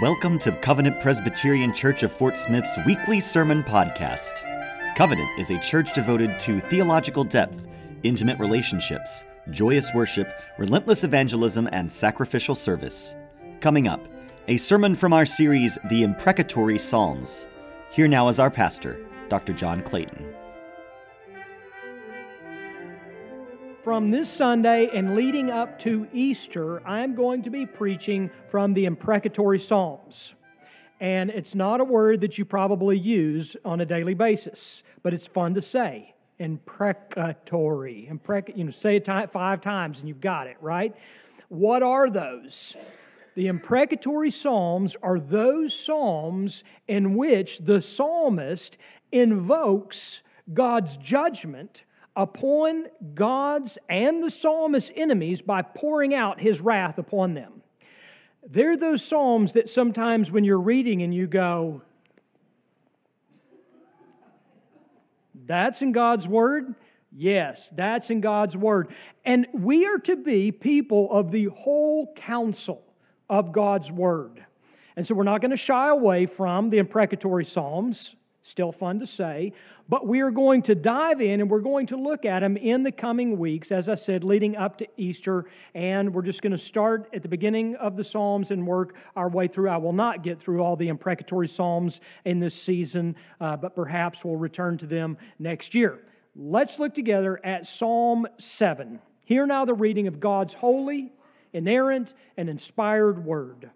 Welcome to Covenant Presbyterian Church of Fort Smith's weekly sermon podcast. Covenant is a church devoted to theological depth, intimate relationships, joyous worship, relentless evangelism, and sacrificial service. Coming up, a sermon from our series, The Imprecatory Psalms. Here now is our pastor, Dr. John Clayton. From this Sunday and leading up to Easter, I'm going to be preaching from the imprecatory Psalms. And it's not a word that you probably use on a daily basis, but it's fun to say. Imprecatory. Imprec- you know, say it five times and you've got it, right? What are those? The imprecatory Psalms are those Psalms in which the psalmist invokes God's judgment upon God's and the psalmist's enemies by pouring out his wrath upon them. They're those psalms that sometimes when you're reading and you go, That's in God's word? Yes, that's in God's word. And we are to be people of the whole counsel of God's word. And so we're not going to shy away from the imprecatory Psalms. Still fun to say. But we are going to dive in and we're going to look at them in the coming weeks, as I said, leading up to Easter. And we're just going to start at the beginning of the Psalms and work our way through. I will not get through all the imprecatory Psalms in this season, uh, but perhaps we'll return to them next year. Let's look together at Psalm 7. Hear now the reading of God's holy, inerrant, and inspired word.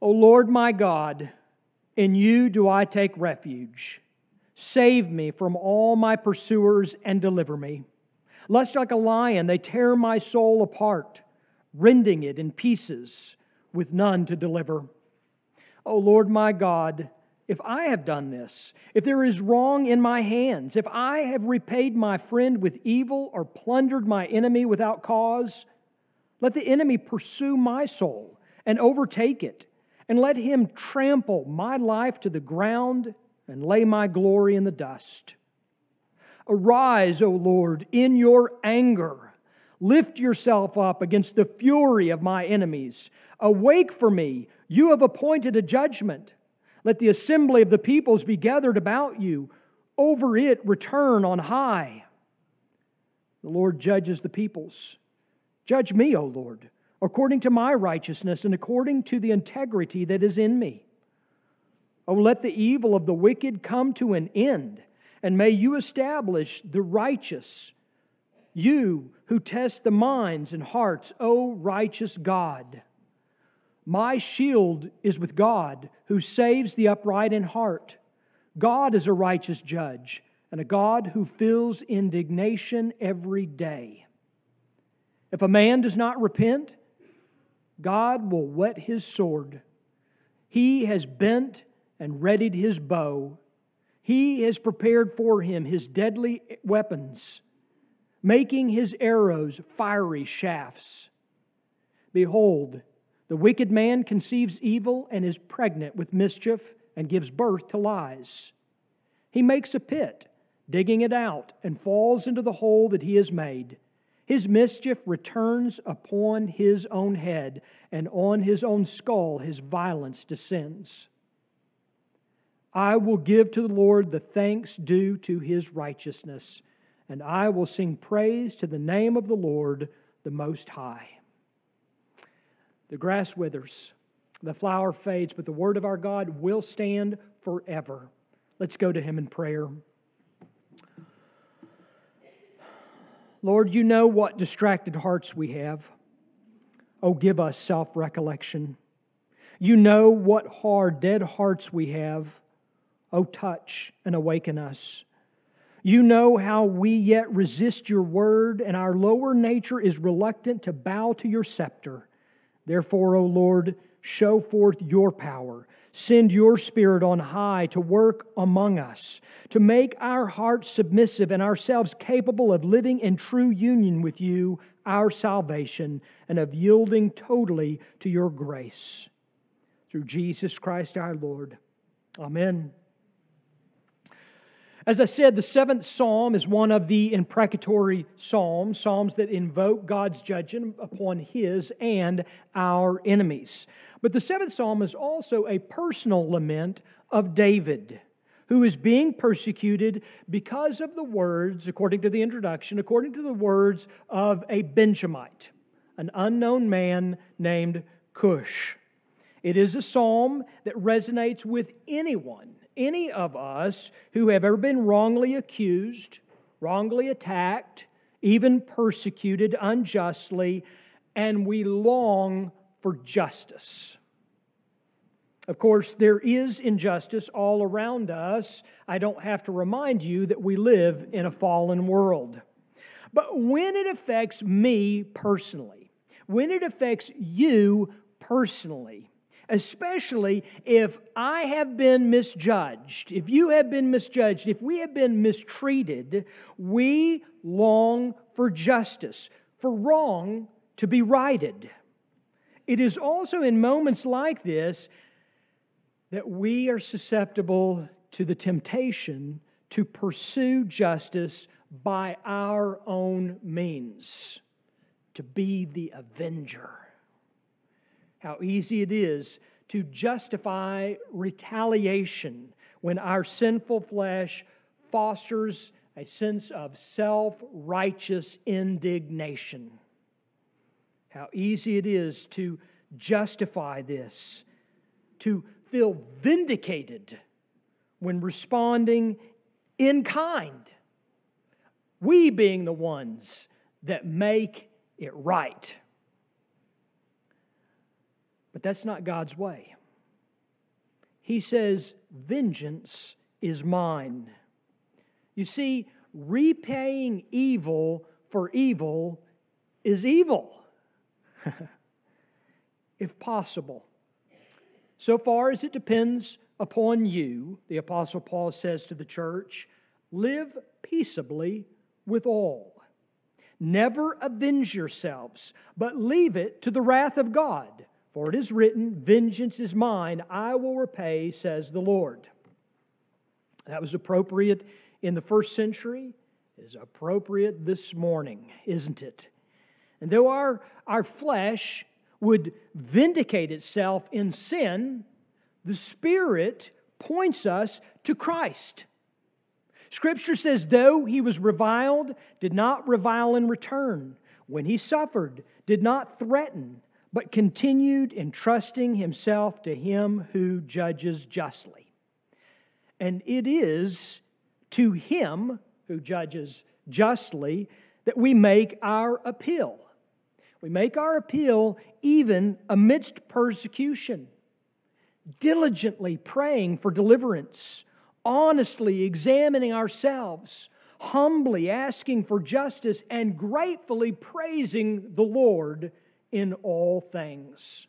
O Lord my God, in you do I take refuge. Save me from all my pursuers and deliver me. Lest like a lion they tear my soul apart, rending it in pieces with none to deliver. O Lord my God, if I have done this, if there is wrong in my hands, if I have repaid my friend with evil or plundered my enemy without cause, let the enemy pursue my soul and overtake it and let him trample my life to the ground and lay my glory in the dust. Arise, O Lord, in your anger. Lift yourself up against the fury of my enemies. Awake for me. You have appointed a judgment. Let the assembly of the peoples be gathered about you. Over it return on high. The Lord judges the peoples. Judge me, O Lord according to my righteousness and according to the integrity that is in me. Oh, let the evil of the wicked come to an end, and may you establish the righteous, you who test the minds and hearts, O righteous God. My shield is with God, who saves the upright in heart. God is a righteous judge, and a God who fills indignation every day. If a man does not repent, God will whet his sword. He has bent and readied his bow. He has prepared for him his deadly weapons, making his arrows fiery shafts. Behold, the wicked man conceives evil and is pregnant with mischief and gives birth to lies. He makes a pit, digging it out, and falls into the hole that he has made. His mischief returns upon his own head, and on his own skull his violence descends. I will give to the Lord the thanks due to his righteousness, and I will sing praise to the name of the Lord, the Most High. The grass withers, the flower fades, but the word of our God will stand forever. Let's go to him in prayer. Lord, you know what distracted hearts we have. Oh, give us self recollection. You know what hard, dead hearts we have. Oh, touch and awaken us. You know how we yet resist your word, and our lower nature is reluctant to bow to your scepter. Therefore, O Lord, show forth your power Send your Spirit on high to work among us, to make our hearts submissive and ourselves capable of living in true union with you, our salvation, and of yielding totally to your grace. Through Jesus Christ our Lord. Amen. As I said, the seventh psalm is one of the imprecatory psalms, psalms that invoke God's judgment upon his and our enemies. But the seventh psalm is also a personal lament of David, who is being persecuted because of the words, according to the introduction, according to the words of a Benjamite, an unknown man named Cush. It is a psalm that resonates with anyone any of us who have ever been wrongly accused, wrongly attacked, even persecuted unjustly, and we long for justice. Of course, there is injustice all around us. I don't have to remind you that we live in a fallen world. But when it affects me personally, when it affects you personally, especially if I have been misjudged, if you have been misjudged, if we have been mistreated, we long for justice, for wrong to be righted. It is also in moments like this that we are susceptible to the temptation to pursue justice by our own means, to be the avenger how easy it is to justify retaliation when our sinful flesh fosters a sense of self righteous indignation. How easy it is to justify this, to feel vindicated when responding in kind. We being the ones that make it right. But that's not God's way. He says, Vengeance is mine. You see, repaying evil for evil is evil, if possible. So far as it depends upon you, the Apostle Paul says to the church, live peaceably with all. Never avenge yourselves, but leave it to the wrath of God. For it is written, Vengeance is mine, I will repay, says the Lord. That was appropriate in the first century, it is appropriate this morning, isn't it? And though our, our flesh would vindicate itself in sin, the Spirit points us to Christ. Scripture says, though he was reviled, did not revile in return. When he suffered, did not threaten but continued entrusting himself to him who judges justly. And it is to him who judges justly that we make our appeal. We make our appeal even amidst persecution, diligently praying for deliverance, honestly examining ourselves, humbly asking for justice, and gratefully praising the Lord in all things.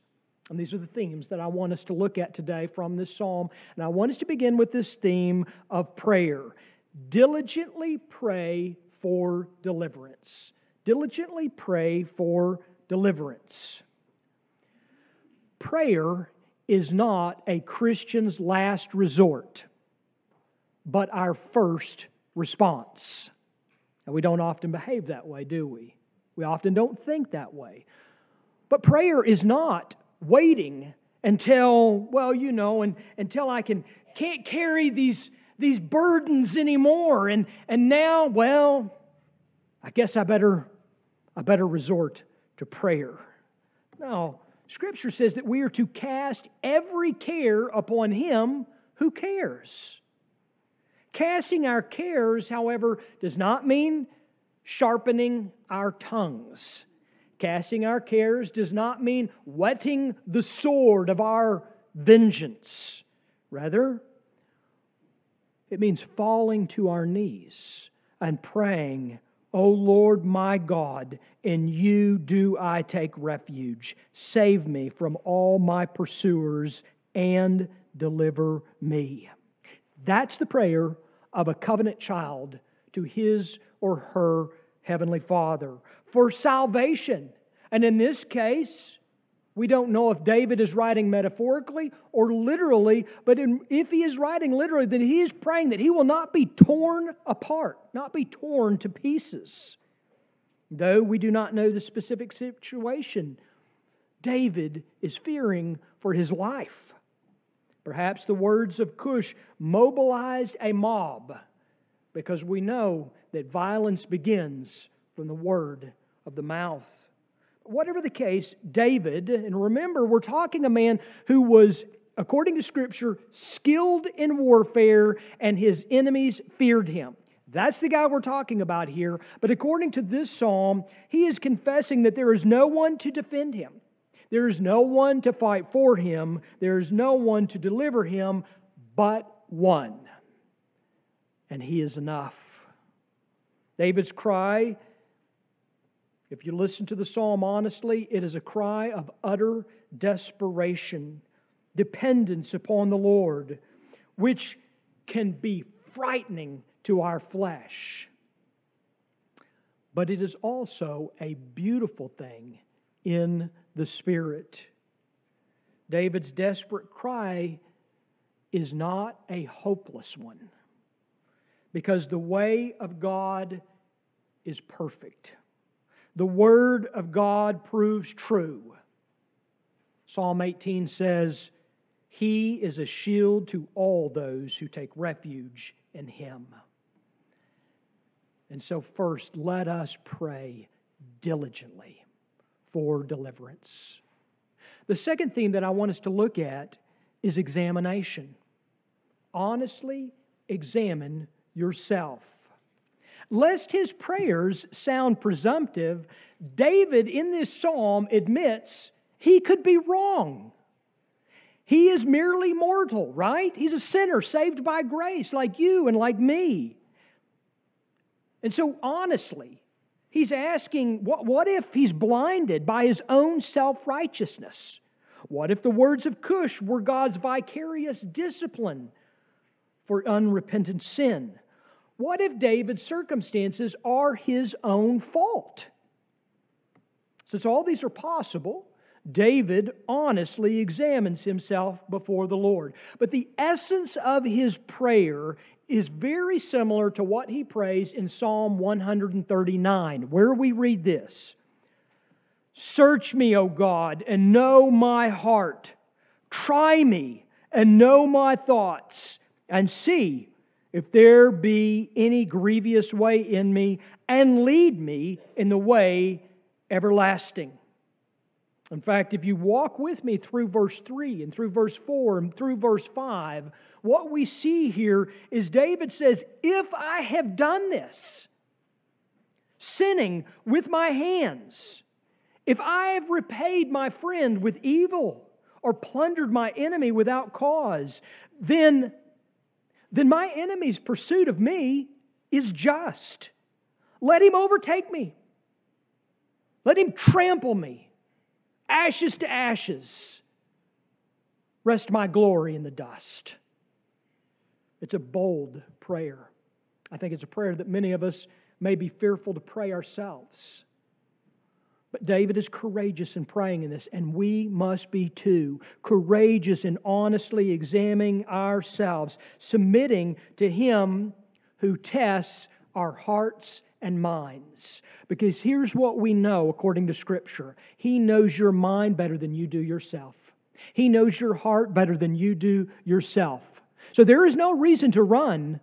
And these are the themes that I want us to look at today from this psalm. And I want us to begin with this theme of prayer. Diligently pray for deliverance. Diligently pray for deliverance. Prayer is not a Christian's last resort, but our first response. And we don't often behave that way, do we? We often don't think that way. But prayer is not waiting until, well, you know, and, until I can, can't carry these, these burdens anymore. And, and now, well, I guess I better, I better resort to prayer. No, Scripture says that we are to cast every care upon Him who cares. Casting our cares, however, does not mean sharpening our tongues. Casting our cares does not mean whetting the sword of our vengeance. Rather, it means falling to our knees and praying, O Lord my God, in you do I take refuge. Save me from all my pursuers and deliver me. That's the prayer of a covenant child to his or her heavenly Father for salvation. And in this case, We don't know if David is writing metaphorically or literally, but in, if he is writing literally, then he is praying that he will not be torn apart, not be torn to pieces. Though we do not know the specific situation, David is fearing for his life. Perhaps the words of Cush mobilized a mob because we know that violence begins from the word of the mouth. Whatever the case, David, and remember, we're talking a man who was, according to Scripture, skilled in warfare and his enemies feared him. That's the guy we're talking about here. But according to this psalm, he is confessing that there is no one to defend him. There is no one to fight for him. There is no one to deliver him but one. And he is enough. David's cry, if you listen to the psalm honestly, it is a cry of utter desperation, dependence upon the Lord, which can be frightening to our flesh. But it is also a beautiful thing in the Spirit. David's desperate cry is not a hopeless one because the way of God is perfect. The Word of God proves true. Psalm 18 says, He is a shield to all those who take refuge in Him. And so, first, let us pray diligently for deliverance. The second theme that I want us to look at is examination. Honestly examine yourself. Lest his prayers sound presumptive, David in this psalm admits he could be wrong. He is merely mortal, right? He's a sinner saved by grace, like you and like me. And so, honestly, he's asking what, what if he's blinded by his own self righteousness? What if the words of Cush were God's vicarious discipline for unrepentant sin? What if David's circumstances are his own fault? Since all these are possible, David honestly examines himself before the Lord. But the essence of his prayer is very similar to what he prays in Psalm 139, where we read this Search me, O God, and know my heart. Try me and know my thoughts, and see if there be any grievous way in me, and lead me in the way everlasting. In fact, if you walk with me through verse 3 and through verse 4 and through verse 5, what we see here is David says, If I have done this, sinning with my hands, if I have repaid my friend with evil or plundered my enemy without cause, then, then my enemy's pursuit of me is just. Let him overtake me. Let him trample me ashes to ashes. Rest my glory in the dust. It's a bold prayer. I think it's a prayer that many of us may be fearful to pray ourselves. But David is courageous in praying in this, and we must be too. Courageous in honestly examining ourselves, submitting to Him who tests our hearts and minds. Because here's what we know according to Scripture He knows your mind better than you do yourself, He knows your heart better than you do yourself. So there is no reason to run,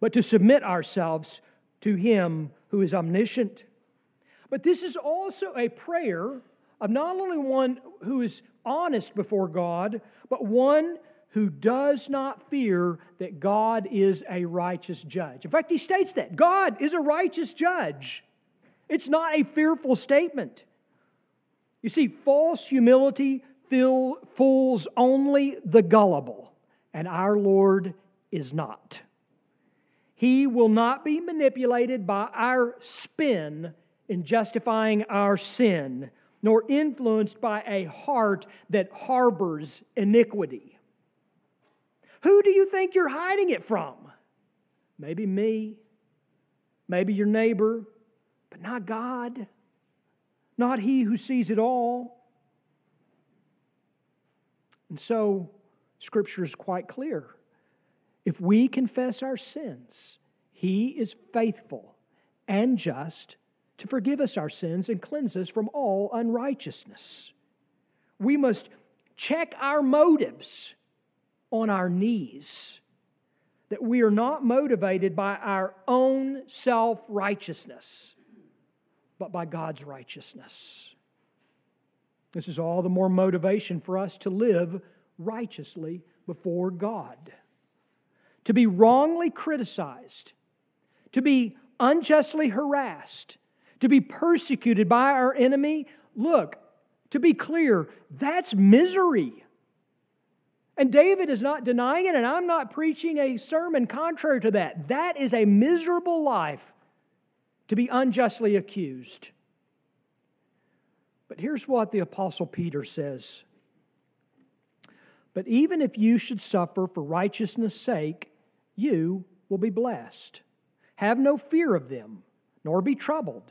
but to submit ourselves to Him who is omniscient. But this is also a prayer of not only one who is honest before God, but one who does not fear that God is a righteous judge. In fact, he states that God is a righteous judge. It's not a fearful statement. You see, false humility fools only the gullible, and our Lord is not. He will not be manipulated by our spin in justifying our sin, nor influenced by a heart that harbors iniquity. Who do you think you're hiding it from? Maybe me, maybe your neighbor, but not God, not He who sees it all. And so, Scripture is quite clear. If we confess our sins, He is faithful and just to forgive us our sins and cleanse us from all unrighteousness. We must check our motives on our knees, that we are not motivated by our own self righteousness, but by God's righteousness. This is all the more motivation for us to live righteously before God. To be wrongly criticized, to be unjustly harassed, to be persecuted by our enemy, look, to be clear, that's misery. And David is not denying it, and I'm not preaching a sermon contrary to that. That is a miserable life to be unjustly accused. But here's what the Apostle Peter says But even if you should suffer for righteousness' sake, you will be blessed. Have no fear of them, nor be troubled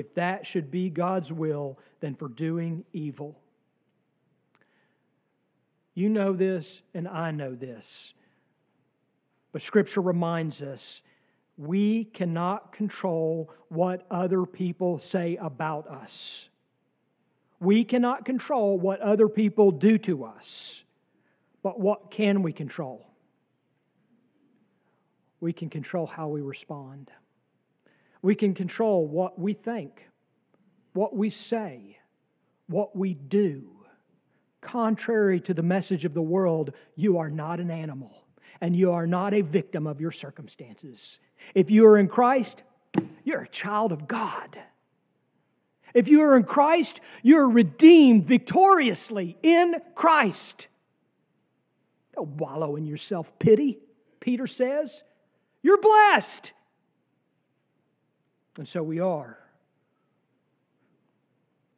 if that should be God's will, than for doing evil. You know this, and I know this. But Scripture reminds us we cannot control what other people say about us. We cannot control what other people do to us. But what can we control? We can control how we respond. We can control what we think, what we say, what we do. Contrary to the message of the world, you are not an animal and you are not a victim of your circumstances. If you are in Christ, you're a child of God. If you are in Christ, you're redeemed victoriously in Christ. Don't wallow in your self pity, Peter says. You're blessed. And so we are.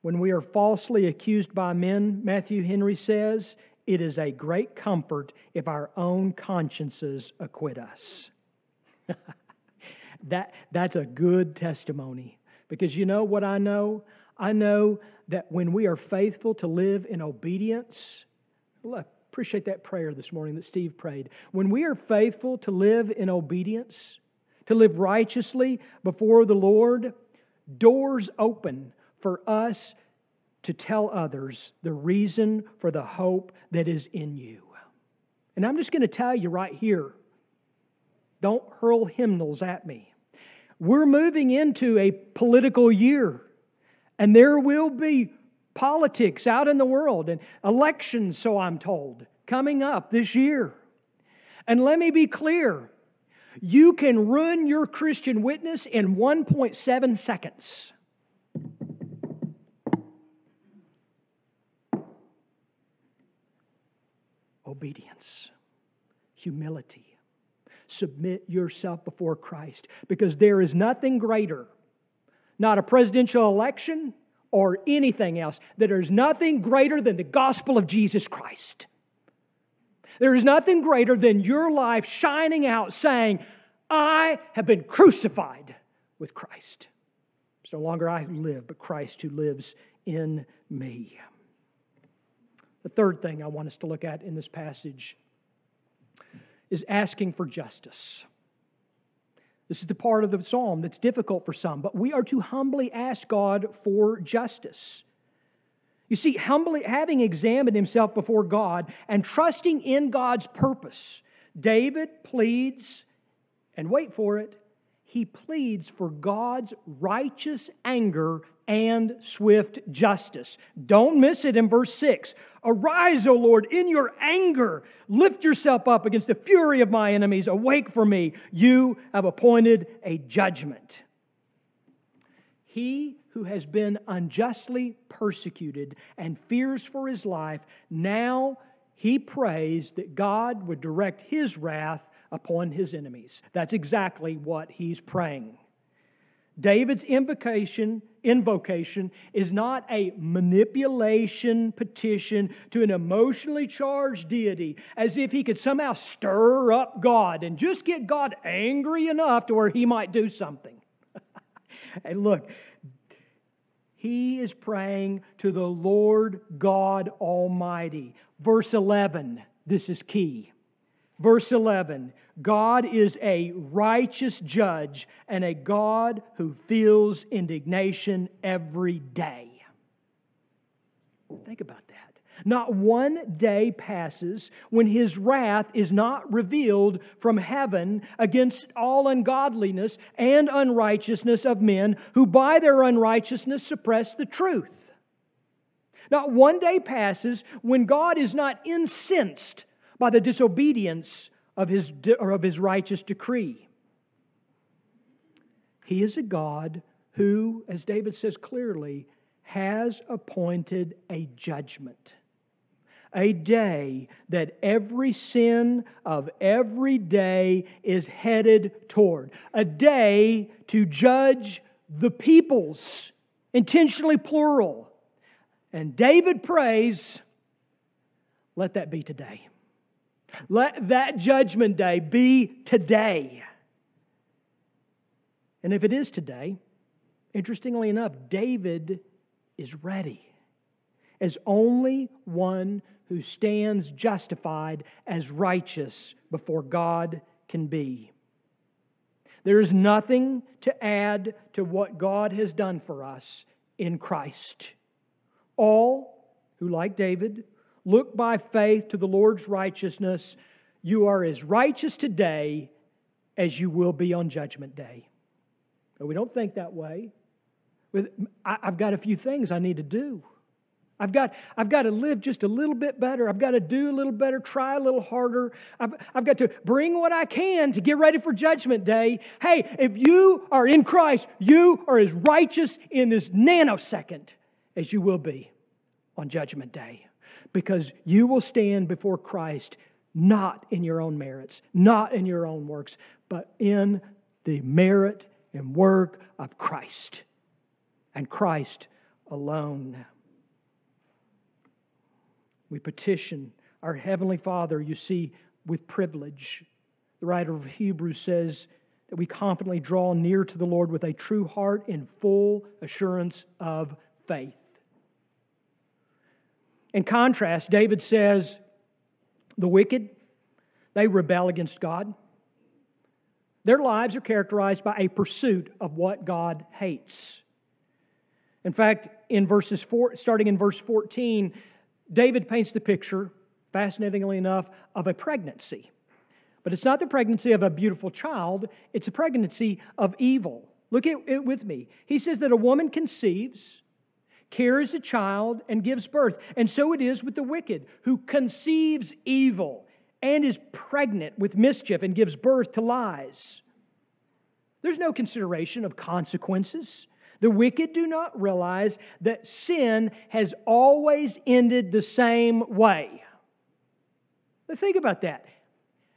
When we are falsely accused by men, Matthew Henry says, it is a great comfort if our own consciences acquit us. that, that's a good testimony. Because you know what I know? I know that when we are faithful to live in obedience, I appreciate that prayer this morning that Steve prayed. When we are faithful to live in obedience, to live righteously before the Lord, doors open for us to tell others the reason for the hope that is in you. And I'm just going to tell you right here don't hurl hymnals at me. We're moving into a political year, and there will be politics out in the world and elections, so I'm told, coming up this year. And let me be clear you can ruin your Christian witness in 1.7 seconds. Obedience, humility. Submit yourself before Christ because there is nothing greater, not a presidential election or anything else, that there is nothing greater than the gospel of Jesus Christ. There is nothing greater than your life shining out saying, I have been crucified with Christ. It's no longer I who live, but Christ who lives in me. The third thing I want us to look at in this passage is asking for justice. This is the part of the psalm that's difficult for some, but we are to humbly ask God for justice. You see, humbly having examined himself before God and trusting in God's purpose, David pleads, and wait for it, he pleads for God's righteous anger and swift justice. Don't miss it in verse 6. Arise, O Lord, in your anger. Lift yourself up against the fury of my enemies. Awake for me. You have appointed a judgment. He who has been unjustly persecuted and fears for his life, now he prays that God would direct his wrath upon his enemies. That's exactly what he's praying. David's invocation, invocation is not a manipulation petition to an emotionally charged deity as if he could somehow stir up God and just get God angry enough to where he might do something. and look, he is praying to the Lord God Almighty. Verse 11, this is key. Verse 11 God is a righteous judge and a God who feels indignation every day. Think about that. Not one day passes when his wrath is not revealed from heaven against all ungodliness and unrighteousness of men who by their unrighteousness suppress the truth. Not one day passes when God is not incensed by the disobedience of his, or of his righteous decree. He is a God who, as David says clearly, has appointed a judgment. A day that every sin of every day is headed toward. A day to judge the peoples, intentionally plural. And David prays, let that be today. Let that judgment day be today. And if it is today, interestingly enough, David is ready as only one who stands justified as righteous before God can be. There is nothing to add to what God has done for us in Christ. All who, like David, look by faith to the Lord's righteousness, you are as righteous today as you will be on Judgment Day. But we don't think that way. I've got a few things I need to do. I've got, I've got to live just a little bit better. I've got to do a little better, try a little harder. I've, I've got to bring what I can to get ready for Judgment Day. Hey, if you are in Christ, you are as righteous in this nanosecond as you will be on Judgment Day because you will stand before Christ not in your own merits, not in your own works, but in the merit and work of Christ and Christ alone. We petition our Heavenly Father, you see, with privilege. The writer of Hebrews says that we confidently draw near to the Lord with a true heart in full assurance of faith. In contrast, David says, the wicked, they rebel against God. Their lives are characterized by a pursuit of what God hates. In fact, in verses four, starting in verse 14, David paints the picture, fascinatingly enough, of a pregnancy. But it's not the pregnancy of a beautiful child, it's a pregnancy of evil. Look at it with me. He says that a woman conceives, carries a child, and gives birth. And so it is with the wicked, who conceives evil and is pregnant with mischief and gives birth to lies. There's no consideration of consequences. The wicked do not realize that sin has always ended the same way. think about that.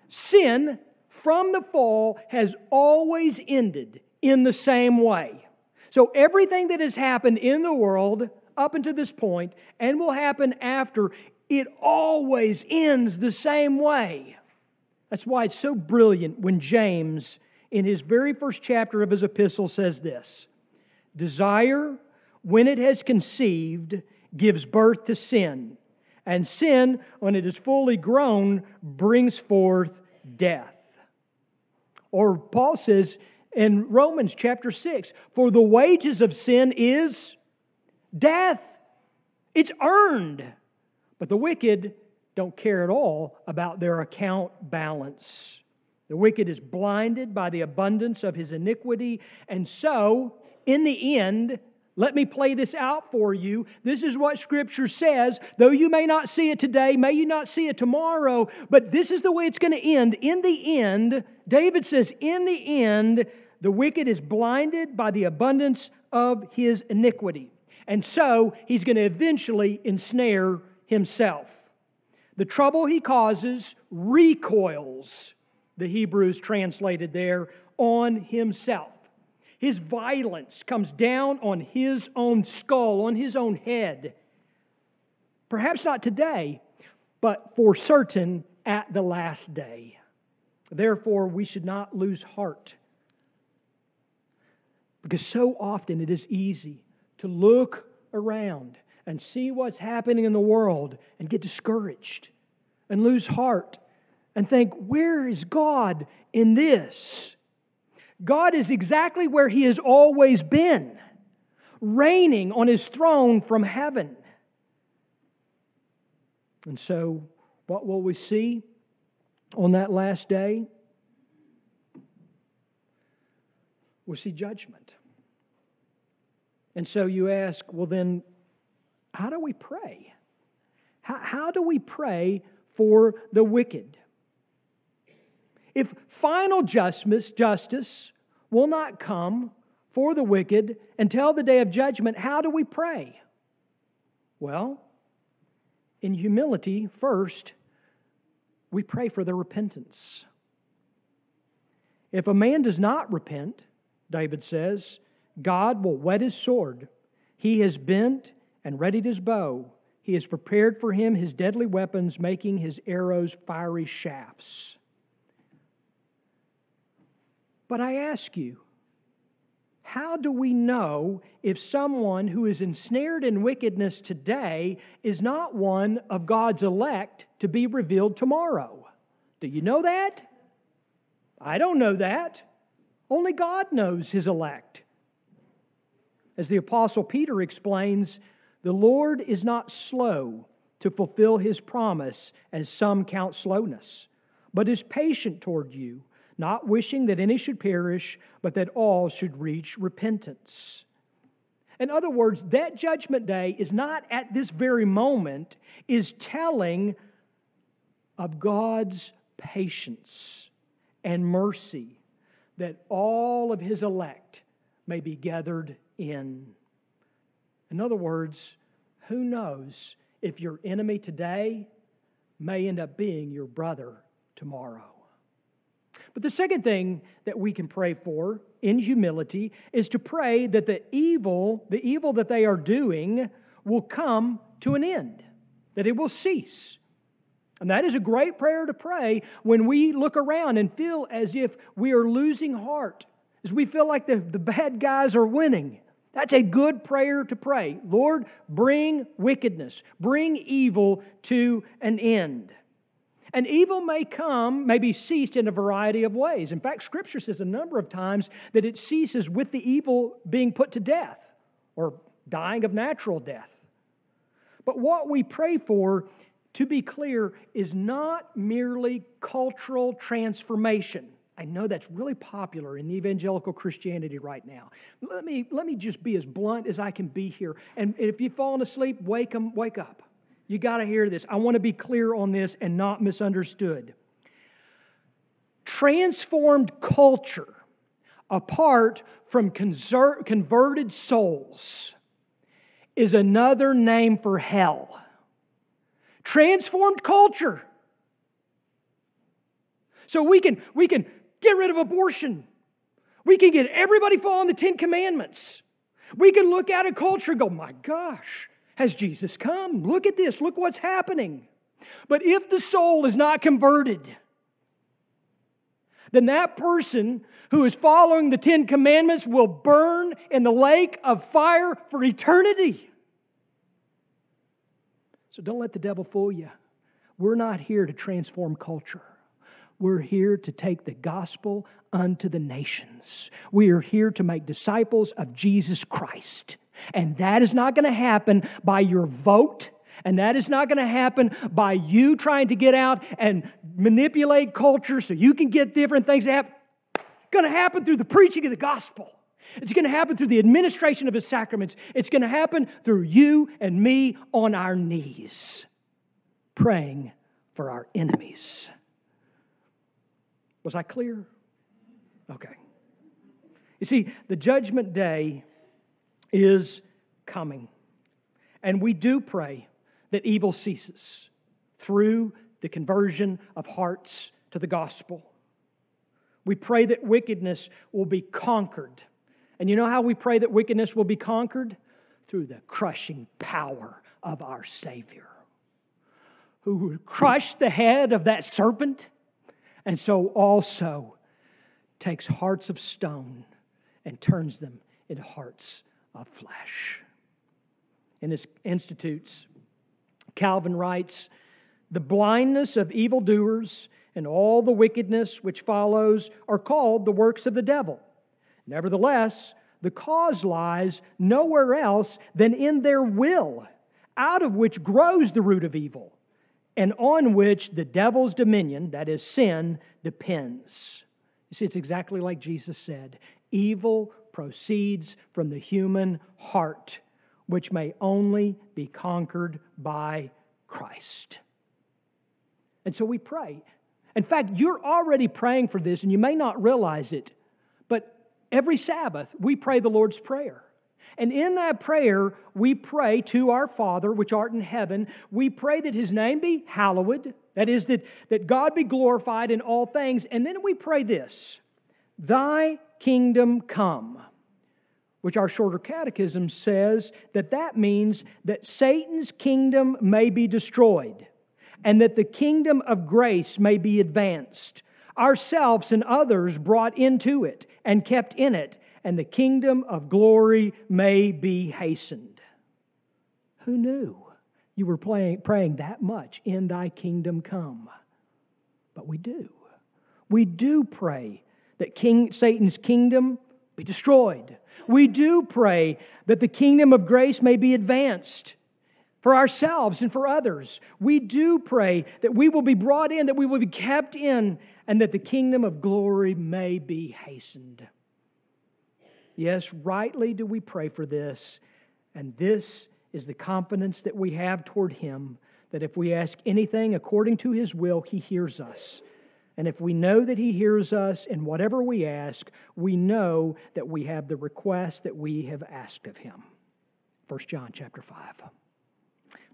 Sin from the fall has always ended in the same way. So, everything that has happened in the world up until this point and will happen after, it always ends the same way. That's why it's so brilliant when James, in his very first chapter of his epistle, says this Desire, when it has conceived, gives birth to sin, and sin, when it is fully grown, brings forth death. Or Paul says, in Romans chapter 6 For the wages of sin is death, it's earned. But the wicked don't care at all about their account balance. The wicked is blinded by the abundance of his iniquity, and so, in the end, let me play this out for you. This is what Scripture says. Though you may not see it today, may you not see it tomorrow, but this is the way it's going to end. In the end, David says, in the end, the wicked is blinded by the abundance of his iniquity. And so he's going to eventually ensnare himself. The trouble he causes recoils, the Hebrews translated there, on himself. His violence comes down on his own skull, on his own head. Perhaps not today, but for certain at the last day. Therefore, we should not lose heart. Because so often it is easy to look around and see what's happening in the world and get discouraged and lose heart and think, where is God in this? God is exactly where He has always been, reigning on His throne from heaven. And so, what will we see on that last day? We'll see judgment. And so you ask, well, then, how do we pray? How, how do we pray for the wicked? If final justice, justice will not come for the wicked until the day of judgment, how do we pray? Well, in humility, first, we pray for their repentance. If a man does not repent, David says, God will whet his sword. He has bent and readied his bow. He has prepared for him his deadly weapons, making his arrows fiery shafts. But I ask you, how do we know if someone who is ensnared in wickedness today is not one of God's elect to be revealed tomorrow? Do you know that? I don't know that. Only God knows his elect. As the Apostle Peter explains, the Lord is not slow to fulfill his promise, as some count slowness, but is patient toward you not wishing that any should perish, but that all should reach repentance. In other words, that judgment day is not at this very moment, is telling of God's patience and mercy that all of his elect may be gathered in. In other words, who knows if your enemy today may end up being your brother tomorrow? But the second thing that we can pray for in humility is to pray that the evil, the evil that they are doing, will come to an end, that it will cease. And that is a great prayer to pray when we look around and feel as if we are losing heart, as we feel like the, the bad guys are winning. That's a good prayer to pray. Lord, bring wickedness, bring evil to an end. And evil may come, may be ceased in a variety of ways. In fact, Scripture says a number of times that it ceases with the evil being put to death or dying of natural death. But what we pray for, to be clear, is not merely cultural transformation. I know that's really popular in evangelical Christianity right now. Let me, let me just be as blunt as I can be here. And if you've fallen asleep, wake, them, wake up. You got to hear this. I want to be clear on this and not misunderstood. Transformed culture, apart from converted souls, is another name for hell. Transformed culture. So we can, we can get rid of abortion. We can get everybody following the Ten Commandments. We can look at a culture and go, my gosh, has Jesus come? Look at this. Look what's happening. But if the soul is not converted, then that person who is following the Ten Commandments will burn in the lake of fire for eternity. So don't let the devil fool you. We're not here to transform culture. We're here to take the gospel unto the nations. We are here to make disciples of Jesus Christ. And that is not going to happen by your vote. And that is not going to happen by you trying to get out and manipulate culture so you can get different things. It's going to happen through the preaching of the gospel. It's going to happen through the administration of his sacraments. It's going to happen through you and me on our knees, praying for our enemies. Was I clear? Okay. You see, the judgment day is coming. And we do pray that evil ceases through the conversion of hearts to the gospel. We pray that wickedness will be conquered. And you know how we pray that wickedness will be conquered? Through the crushing power of our Savior, who crushed the head of that serpent, and so also takes hearts of stone and turns them into hearts of flesh. In his institutes, Calvin writes The blindness of evildoers and all the wickedness which follows are called the works of the devil. Nevertheless, the cause lies nowhere else than in their will, out of which grows the root of evil, and on which the devil's dominion, that is sin, depends. You see, it's exactly like Jesus said evil proceeds from the human heart, which may only be conquered by Christ. And so we pray. In fact, you're already praying for this, and you may not realize it, but every Sabbath we pray the Lord's Prayer. And in that prayer, we pray to our Father, which art in heaven. We pray that his name be hallowed, that is, that, that God be glorified in all things. And then we pray this Thy kingdom come, which our shorter catechism says that that means that Satan's kingdom may be destroyed and that the kingdom of grace may be advanced, ourselves and others brought into it and kept in it, and the kingdom of glory may be hastened. Who knew you were praying, praying that much, in thy kingdom come? But we do. We do pray that King Satan's kingdom be destroyed. We do pray that the kingdom of grace may be advanced for ourselves and for others. We do pray that we will be brought in, that we will be kept in, and that the kingdom of glory may be hastened. Yes, rightly do we pray for this, and this is the confidence that we have toward Him that if we ask anything according to His will, He hears us. And if we know that He hears us in whatever we ask, we know that we have the request that we have asked of Him. 1 John chapter 5.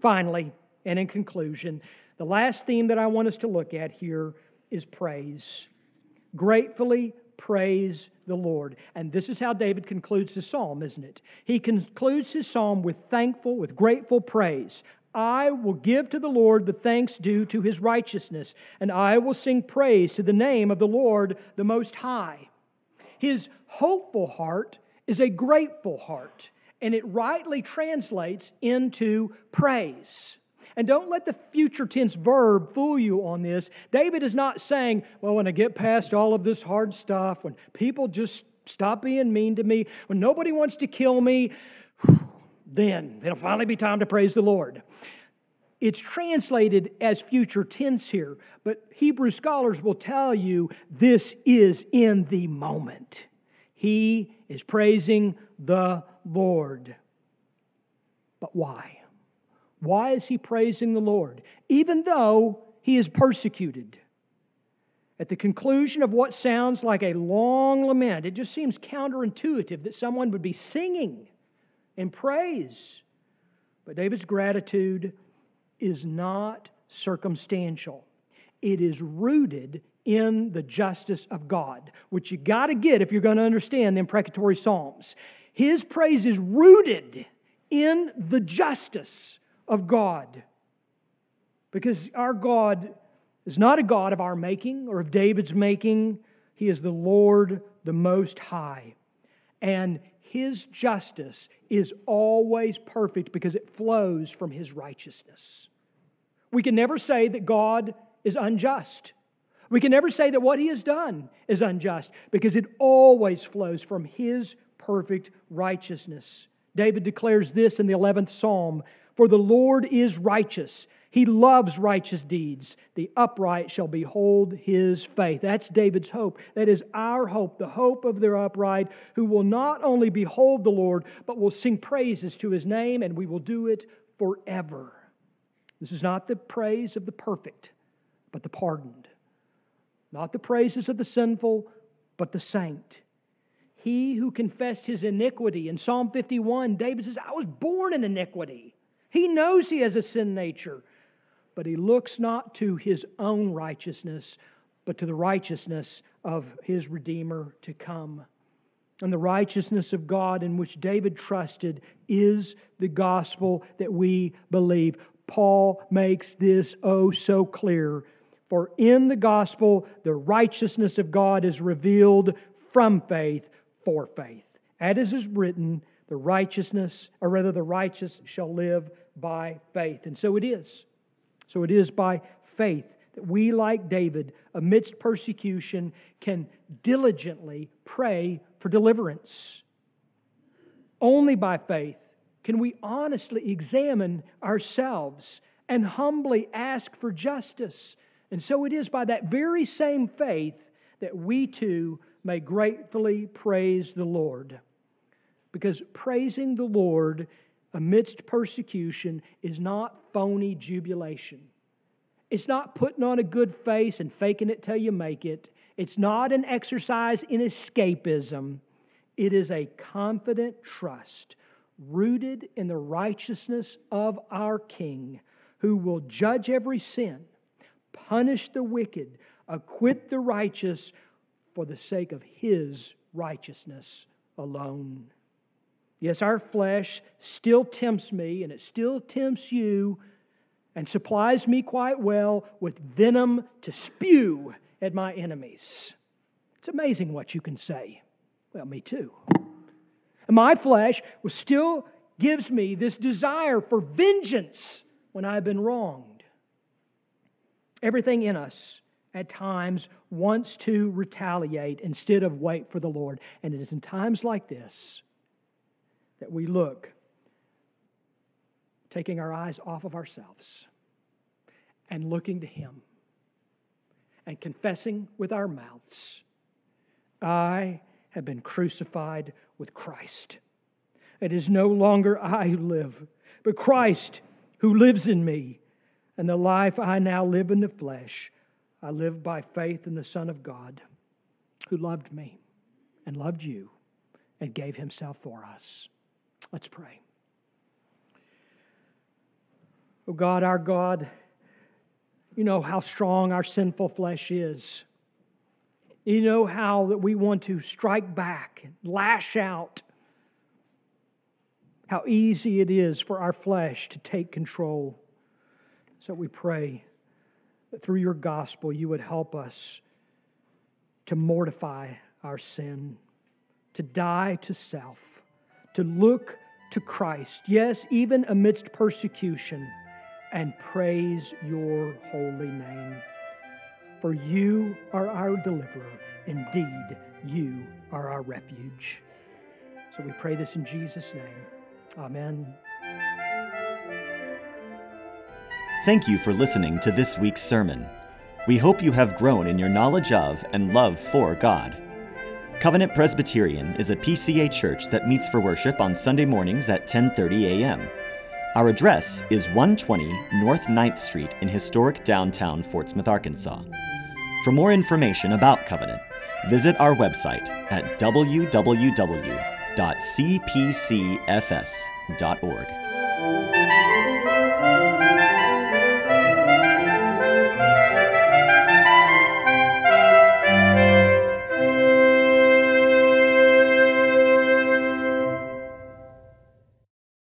Finally, and in conclusion, the last theme that I want us to look at here is praise. Gratefully praise the Lord. And this is how David concludes his psalm, isn't it? He concludes his psalm with thankful, with grateful praise. I will give to the Lord the thanks due to his righteousness, and I will sing praise to the name of the Lord the Most High. His hopeful heart is a grateful heart and it rightly translates into praise. And don't let the future tense verb fool you on this. David is not saying, well, when I get past all of this hard stuff, when people just stop being mean to me, when nobody wants to kill me, then it'll finally be time to praise the Lord. It's translated as future tense here, but Hebrew scholars will tell you this is in the moment. He is praising the Lord. But why? Why is he praising the Lord? Even though he is persecuted. At the conclusion of what sounds like a long lament, it just seems counterintuitive that someone would be singing in praise. But David's gratitude is not circumstantial, it is rooted in the justice of God, which you got to get if you're going to understand the imprecatory Psalms. His praise is rooted in the justice of God. Because our God is not a God of our making or of David's making, He is the Lord, the Most High. And His justice is always perfect because it flows from His righteousness. We can never say that God is unjust. We can never say that what He has done is unjust because it always flows from His perfect righteousness. David declares this in the 11th Psalm For the Lord is righteous. He loves righteous deeds. The upright shall behold his faith. That's David's hope. That is our hope, the hope of the upright, who will not only behold the Lord, but will sing praises to his name, and we will do it forever. This is not the praise of the perfect, but the pardoned. Not the praises of the sinful, but the saint. He who confessed his iniquity. In Psalm 51, David says, I was born in iniquity. He knows he has a sin nature. But he looks not to his own righteousness, but to the righteousness of his Redeemer to come. And the righteousness of God in which David trusted is the gospel that we believe. Paul makes this oh so clear. For in the gospel, the righteousness of God is revealed from faith for faith. As is written, the righteousness, or rather, the righteous shall live by faith. And so it is. So it is by faith that we, like David, amidst persecution, can diligently pray for deliverance. Only by faith can we honestly examine ourselves and humbly ask for justice. And so it is by that very same faith that we too may gratefully praise the Lord. Because praising the Lord amidst persecution is not phony jubilation. It's not putting on a good face and faking it till you make it. It's not an exercise in escapism. It is a confident trust rooted in the righteousness of our King, who will judge every sin, punish the wicked, acquit the righteous for the sake of his righteousness alone. Yes, our flesh still tempts me, and it still tempts you, and supplies me quite well with venom to spew at my enemies. It's amazing what you can say. Well, me too. And my flesh still gives me this desire for vengeance when I've been wronged. Everything in us at times wants to retaliate instead of wait for the Lord. And it is in times like this that we look, taking our eyes off of ourselves and looking to Him and confessing with our mouths, I have been crucified with Christ. It is no longer I who live, but Christ who lives in me. And the life I now live in the flesh, I live by faith in the Son of God, who loved me and loved you and gave himself for us. Let's pray. Oh God, our God, you know how strong our sinful flesh is. You know how that we want to strike back lash out. How easy it is for our flesh to take control. So we pray that through your gospel you would help us to mortify our sin, to die to self, to look to Christ, yes, even amidst persecution, and praise your holy name. For you are our deliverer. Indeed, you are our refuge. So we pray this in Jesus' name. Amen. Thank you for listening to this week's sermon. We hope you have grown in your knowledge of and love for God. Covenant Presbyterian is a PCA church that meets for worship on Sunday mornings at 10:30 a.m. Our address is 120 North 9th Street in historic downtown Fort Smith, Arkansas. For more information about Covenant, visit our website at www.cpcfs.org.